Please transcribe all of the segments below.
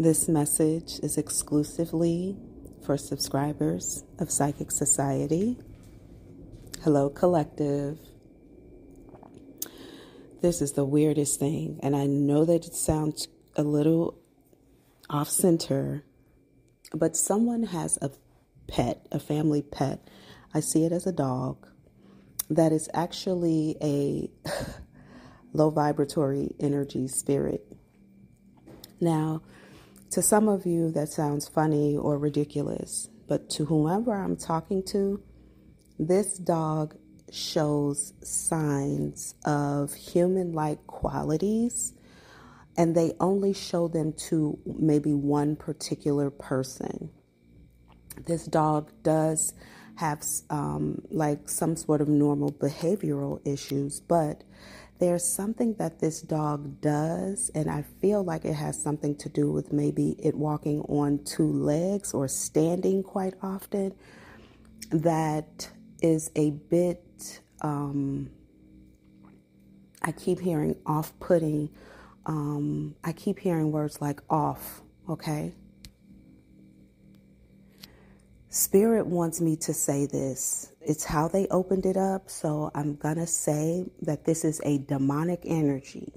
This message is exclusively for subscribers of Psychic Society. Hello, Collective. This is the weirdest thing, and I know that it sounds a little off center, but someone has a pet, a family pet. I see it as a dog that is actually a low vibratory energy spirit. Now, to some of you, that sounds funny or ridiculous, but to whomever I'm talking to, this dog shows signs of human like qualities, and they only show them to maybe one particular person. This dog does have um, like some sort of normal behavioral issues, but there's something that this dog does, and I feel like it has something to do with maybe it walking on two legs or standing quite often, that is a bit, um, I keep hearing off putting. Um, I keep hearing words like off, okay? Spirit wants me to say this. It's how they opened it up. So I'm going to say that this is a demonic energy.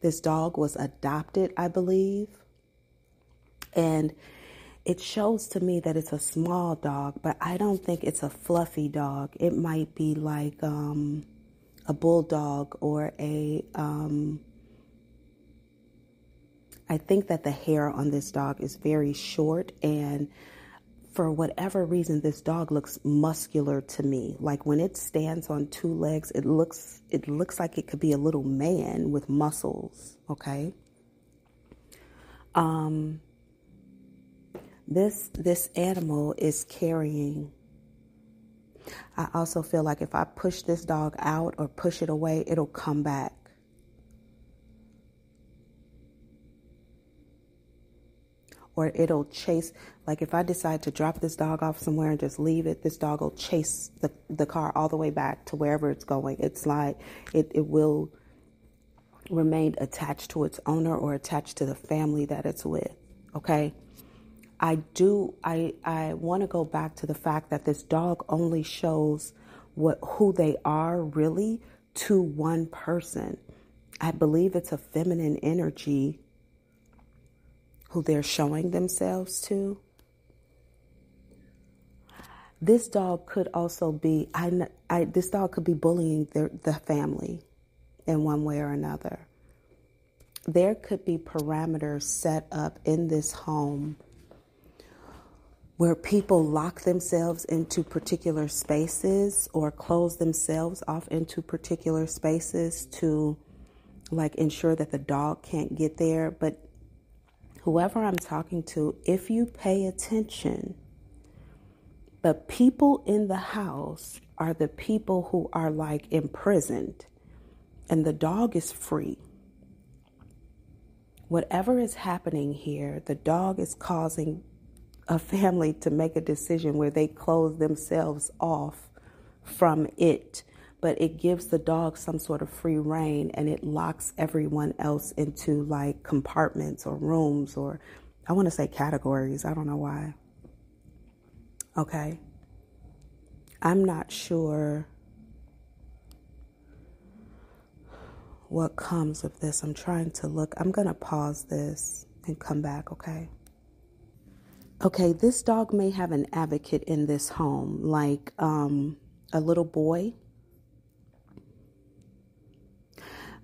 This dog was adopted, I believe. And it shows to me that it's a small dog, but I don't think it's a fluffy dog. It might be like um, a bulldog or a. Um, I think that the hair on this dog is very short and for whatever reason this dog looks muscular to me. Like when it stands on two legs it looks it looks like it could be a little man with muscles okay? Um this this animal is carrying I also feel like if I push this dog out or push it away it'll come back or it'll chase like if i decide to drop this dog off somewhere and just leave it this dog will chase the, the car all the way back to wherever it's going. It's like it, it will remain attached to its owner or attached to the family that it's with okay? I do i i want to go back to the fact that this dog only shows what who they are really to one person. I believe it's a feminine energy who they're showing themselves to. This dog could also be, I, I, this dog could be bullying their, the family in one way or another. There could be parameters set up in this home where people lock themselves into particular spaces or close themselves off into particular spaces to like ensure that the dog can't get there but whoever I'm talking to, if you pay attention, the people in the house are the people who are like imprisoned, and the dog is free. Whatever is happening here, the dog is causing a family to make a decision where they close themselves off from it but it gives the dog some sort of free reign and it locks everyone else into like compartments or rooms or I want to say categories. I don't know why. Okay. I'm not sure what comes of this. I'm trying to look. I'm going to pause this and come back, okay? Okay, this dog may have an advocate in this home, like um, a little boy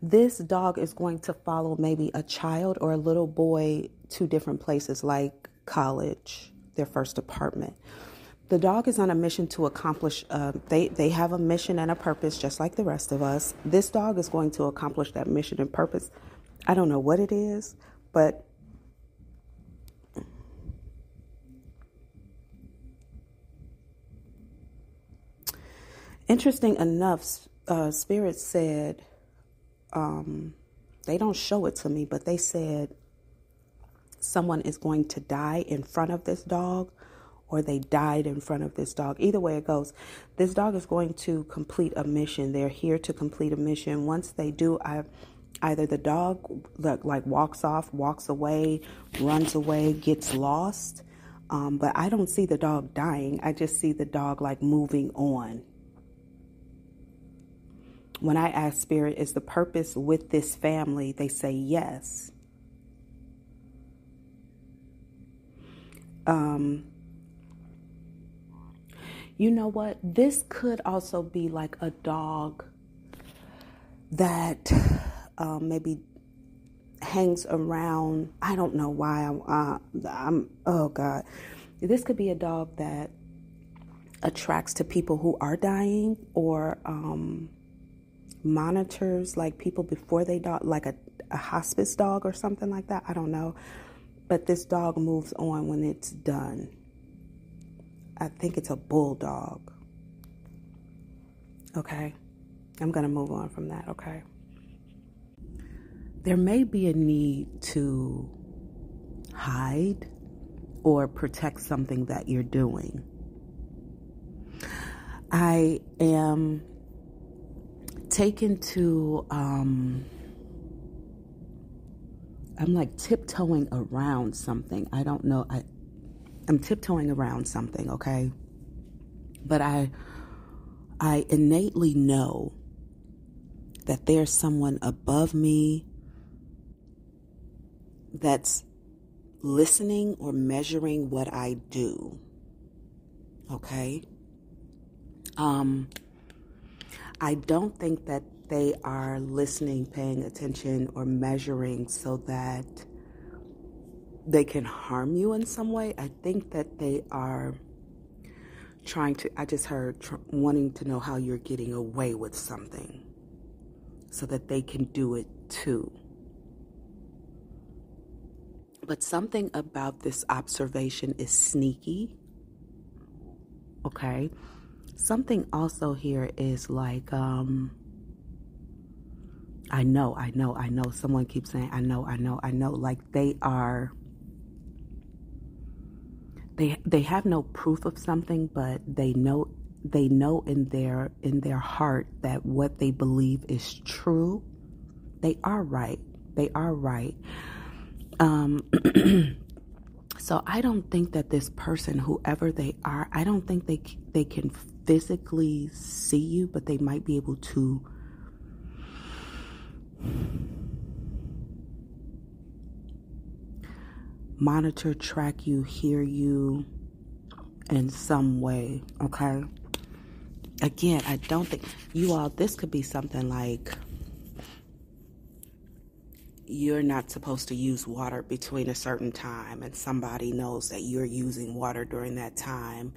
this dog is going to follow maybe a child or a little boy to different places like college, their first apartment. The dog is on a mission to accomplish, uh, they, they have a mission and a purpose just like the rest of us. This dog is going to accomplish that mission and purpose. I don't know what it is, but interesting enough, uh, Spirit said um, they don't show it to me, but they said someone is going to die in front of this dog or they died in front of this dog. Either way it goes, this dog is going to complete a mission. They're here to complete a mission. Once they do, I Either the dog like walks off, walks away, runs away, gets lost. Um, but I don't see the dog dying. I just see the dog like moving on. When I ask Spirit, is the purpose with this family? They say yes. Um, you know what? This could also be like a dog that um, maybe hangs around. I don't know why I'm, uh, I'm. Oh God, this could be a dog that attracts to people who are dying or um, monitors like people before they die, like a, a hospice dog or something like that. I don't know, but this dog moves on when it's done. I think it's a bulldog. Okay. I'm going to move on from that, okay? There may be a need to hide or protect something that you're doing. I am taken to, um, I'm like tiptoeing around something. I don't know. I, I'm tiptoeing around something, okay? But I, I innately know that there's someone above me that's listening or measuring what I do. Okay? Um, I don't think that they are listening, paying attention, or measuring so that they can harm you in some way. I think that they are trying to, I just heard, tr- wanting to know how you're getting away with something so that they can do it too. But something about this observation is sneaky. Okay. Something also here is like, um, I know, I know, I know. Someone keeps saying, I know, I know, I know. Like they are, they they have no proof of something, but they know they know in their in their heart that what they believe is true they are right they are right um so i don't think that this person whoever they are i don't think they they can physically see you but they might be able to monitor track you hear you in some way okay? Again, I don't think you all, this could be something like you're not supposed to use water between a certain time, and somebody knows that you're using water during that time,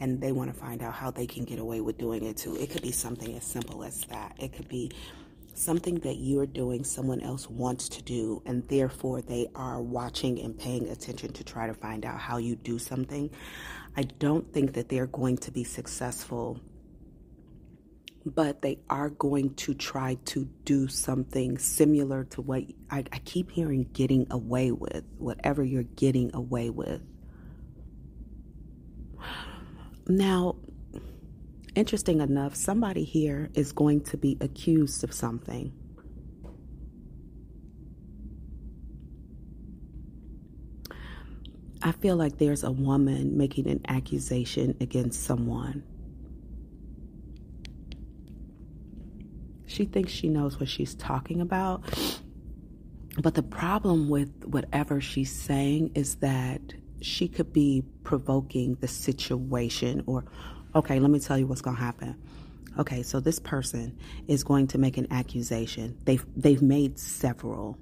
and they want to find out how they can get away with doing it too. It could be something as simple as that. It could be something that you're doing someone else wants to do and therefore they are watching and paying attention to try to find out how you do something i don't think that they're going to be successful but they are going to try to do something similar to what I, I, keep hearing getting away with, whatever you're getting away with. Now, interesting enough, somebody here is going to be accused of something. I feel like there's a woman making an accusation against someone She thinks she knows what she's talking about. But the problem with whatever she's saying is that she could be provoking the situation or okay, let me tell you what's going to happen. Okay, so this person is going to make an accusation. They've they've made several.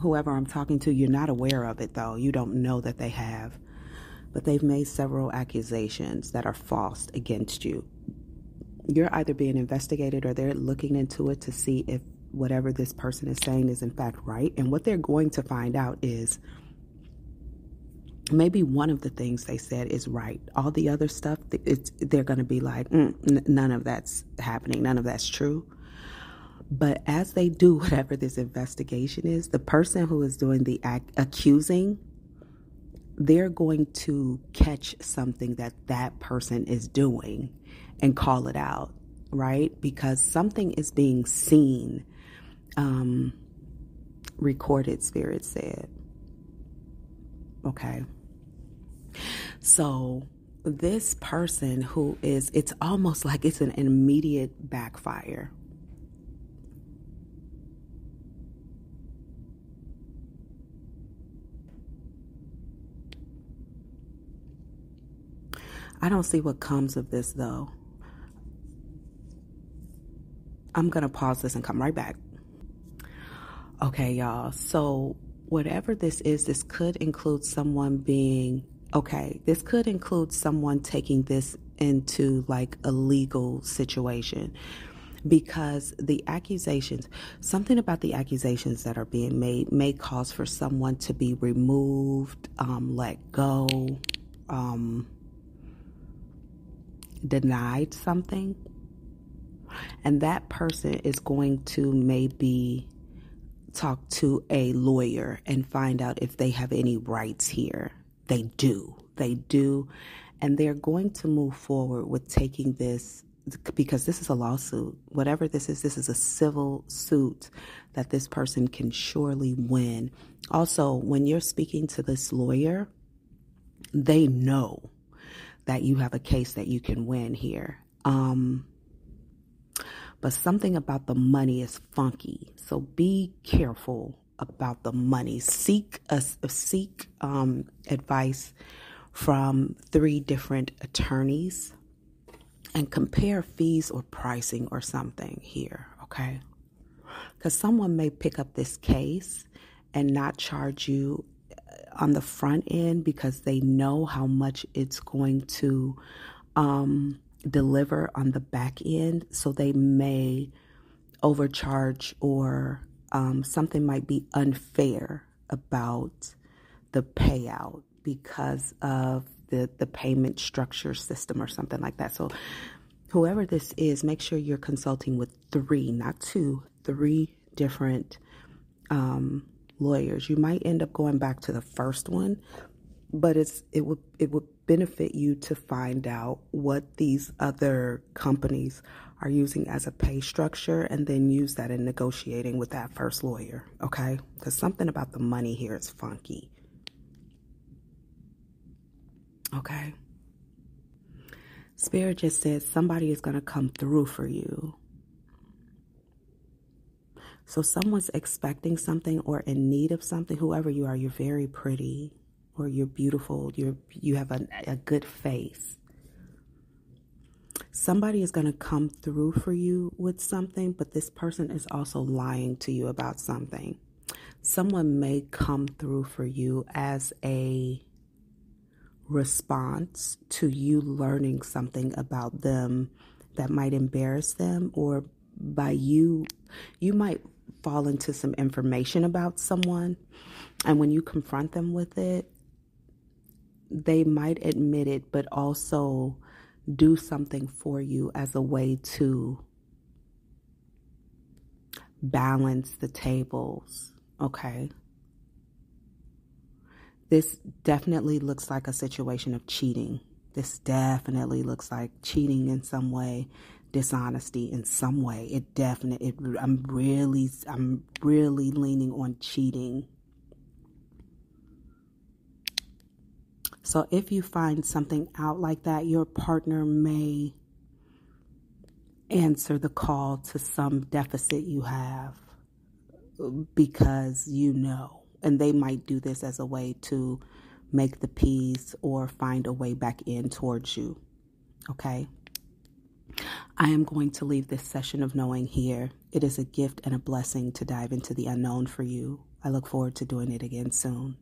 Whoever I'm talking to, you're not aware of it though. You don't know that they have. But they've made several accusations that are false against you you're either being investigated or they're looking into it to see if whatever this person is saying is in fact right. And what they're going to find out is maybe one of the things they said is right. All the other stuff, they're going to be like, mm, n- none of that's happening, none of that's true. But as they do whatever this investigation is, the person who is doing the ac- accusing, they're going to catch something that that person is doing and call it out, right? Because something is being seen um, recorded, Spirit said. Okay. So, this person who is, it's almost like it's an immediate backfire. I don't see what comes of this though. I'm going to pause this and come right back. Okay, y'all. So, whatever this is, this could include someone being okay, this could include someone taking this into like a legal situation because the accusations, something about the accusations that are being made may cause for someone to be removed, um, let go, um, denied something. And that person is going to maybe talk to a lawyer and find out if they have any rights here. They do. They do. And they're going to move forward with taking this because this is a lawsuit. Whatever this is, this is a civil suit that this person can surely win. Also, when you're speaking to this lawyer, they know that you have a case that you can win here. Um, but something about the money is funky. So be careful about the money. Seek a, seek um, advice from three different attorneys and compare fees or pricing or something here. Okay, because someone may pick up this case and not charge you on the front end because they know how much it's going to um, deliver on the back end, so they may overcharge or um, something might be unfair about the payout because of the, the payment structure system or something like that. So, whoever this is, make sure you're consulting with three, not two, three different um, lawyers. You might end up going back to the first one, but it's it would it would benefit you to find out what these other companies are using as a pay structure and then use that in negotiating with that first lawyer, okay? Because something about the money here is funky. Okay? Spirit just says somebody is going to come through for you. So, someone's expecting something or in need of something, whoever you are, you're very pretty or you're beautiful, you're you have a, a good face. Somebody is going to come through for you with something, but this person is also lying to you about something. Someone may come through for you as a response to you learning something about them that might embarrass them or by you you might fall into some information about someone and when you confront them with it they might admit it, but also do something for you as a way to balance the tables. Okay. This definitely looks like a situation of cheating. This definitely looks like cheating in some way, dishonesty in some way. It definitely, it, I'm really, I'm really leaning on cheating So if you find something out like that, your partner may answer the call to some deficit you have because you know. And they might do this as a way to make the peace or find a way back in towards you. Okay? I am going to leave this session of knowing here. It is a gift and a blessing to dive into the unknown for you. I look forward to doing it again soon.